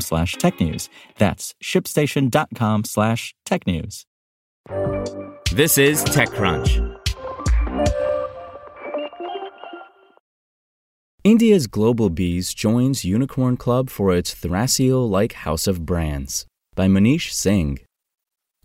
slash technews. That's shipstation.com slash technews. This is TechCrunch. India's GlobalBees joins Unicorn Club for its Thrasio like house of brands by Manish Singh.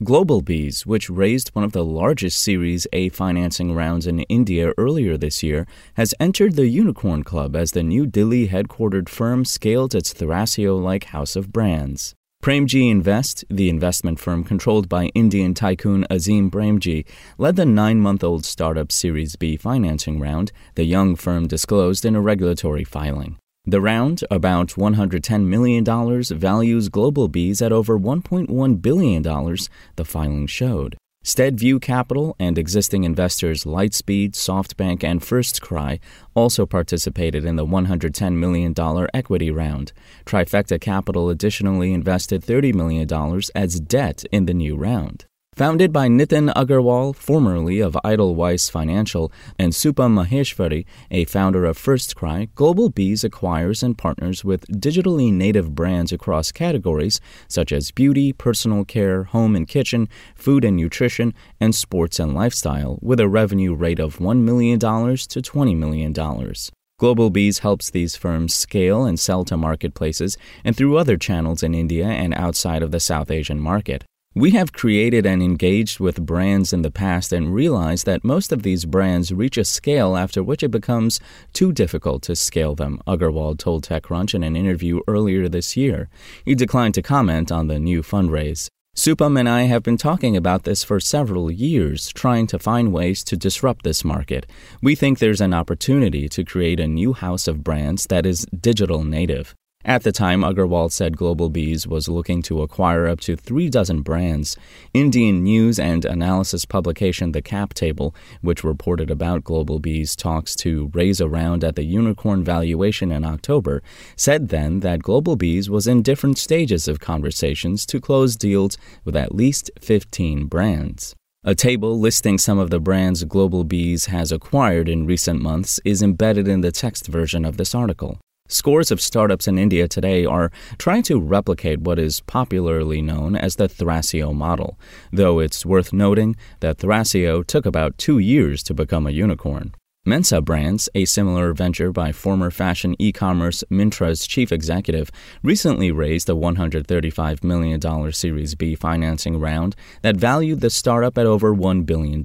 GlobalBees, which raised one of the largest Series A financing rounds in India earlier this year, has entered the Unicorn Club as the New Delhi headquartered firm scaled its Thrasio like house of brands. Premji Invest, the investment firm controlled by Indian tycoon Azim Premji, led the nine month old startup Series B financing round, the young firm disclosed in a regulatory filing. The round, about $110 million, values GlobalBees at over $1.1 billion, the filing showed. SteadView Capital and existing investors Lightspeed, SoftBank, and FirstCry also participated in the $110 million equity round. Trifecta Capital additionally invested $30 million as debt in the new round. Founded by Nitin Agarwal, formerly of Edelweiss Financial, and Supam Maheshwari, a founder of FirstCry, GlobalBees acquires and partners with digitally native brands across categories such as beauty, personal care, home and kitchen, food and nutrition, and sports and lifestyle, with a revenue rate of $1 million to $20 million. GlobalBees helps these firms scale and sell to marketplaces and through other channels in India and outside of the South Asian market. We have created and engaged with brands in the past and realized that most of these brands reach a scale after which it becomes too difficult to scale them, Agarwal told TechCrunch in an interview earlier this year. He declined to comment on the new fundraise. Supam and I have been talking about this for several years, trying to find ways to disrupt this market. We think there's an opportunity to create a new house of brands that is digital native. At the time, Agarwal said GlobalBees was looking to acquire up to three dozen brands. Indian news and analysis publication The Cap Table, which reported about GlobalBees' talks to raise a round at the unicorn valuation in October, said then that GlobalBees was in different stages of conversations to close deals with at least 15 brands. A table listing some of the brands GlobalBees has acquired in recent months is embedded in the text version of this article. Scores of startups in India today are trying to replicate what is popularly known as the Thrasio model, though it's worth noting that Thrasio took about two years to become a unicorn. Mensa Brands, a similar venture by former fashion e commerce Myntra's chief executive, recently raised a $135 million Series B financing round that valued the startup at over $1 billion.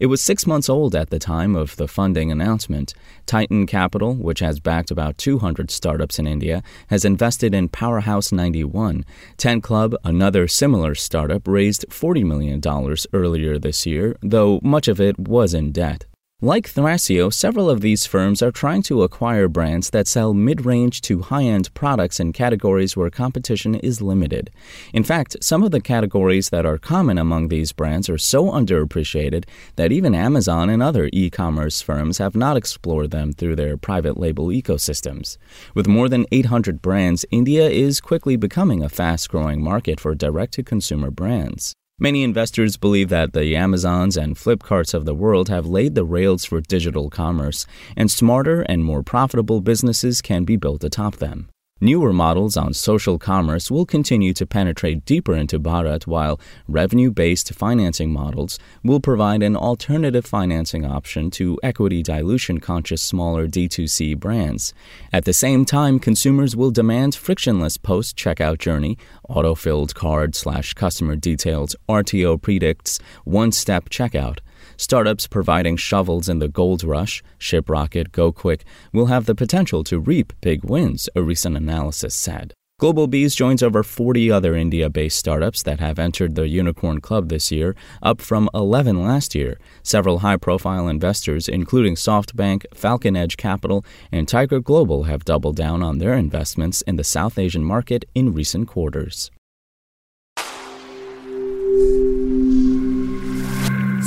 It was six months old at the time of the funding announcement. Titan Capital, which has backed about 200 startups in India, has invested in Powerhouse 91. 10 Club, another similar startup, raised $40 million earlier this year, though much of it was in debt. Like Thrasio, several of these firms are trying to acquire brands that sell mid range to high end products in categories where competition is limited. In fact, some of the categories that are common among these brands are so underappreciated that even Amazon and other e commerce firms have not explored them through their private label ecosystems. With more than 800 brands, India is quickly becoming a fast growing market for direct to consumer brands. Many investors believe that the Amazons and Flipkarts of the world have laid the rails for digital commerce, and smarter and more profitable businesses can be built atop them. Newer models on social commerce will continue to penetrate deeper into Bharat, while revenue based financing models will provide an alternative financing option to equity dilution conscious smaller D2C brands. At the same time, consumers will demand frictionless post checkout journey, auto filled card slash customer details, RTO predicts, one step checkout. Startups providing shovels in the gold rush, ShipRocket, GoKwik, will have the potential to reap big wins, a recent analysis said. GlobalBees joins over 40 other India based startups that have entered the Unicorn Club this year, up from 11 last year. Several high profile investors, including SoftBank, Falcon Edge Capital, and Tiger Global, have doubled down on their investments in the South Asian market in recent quarters.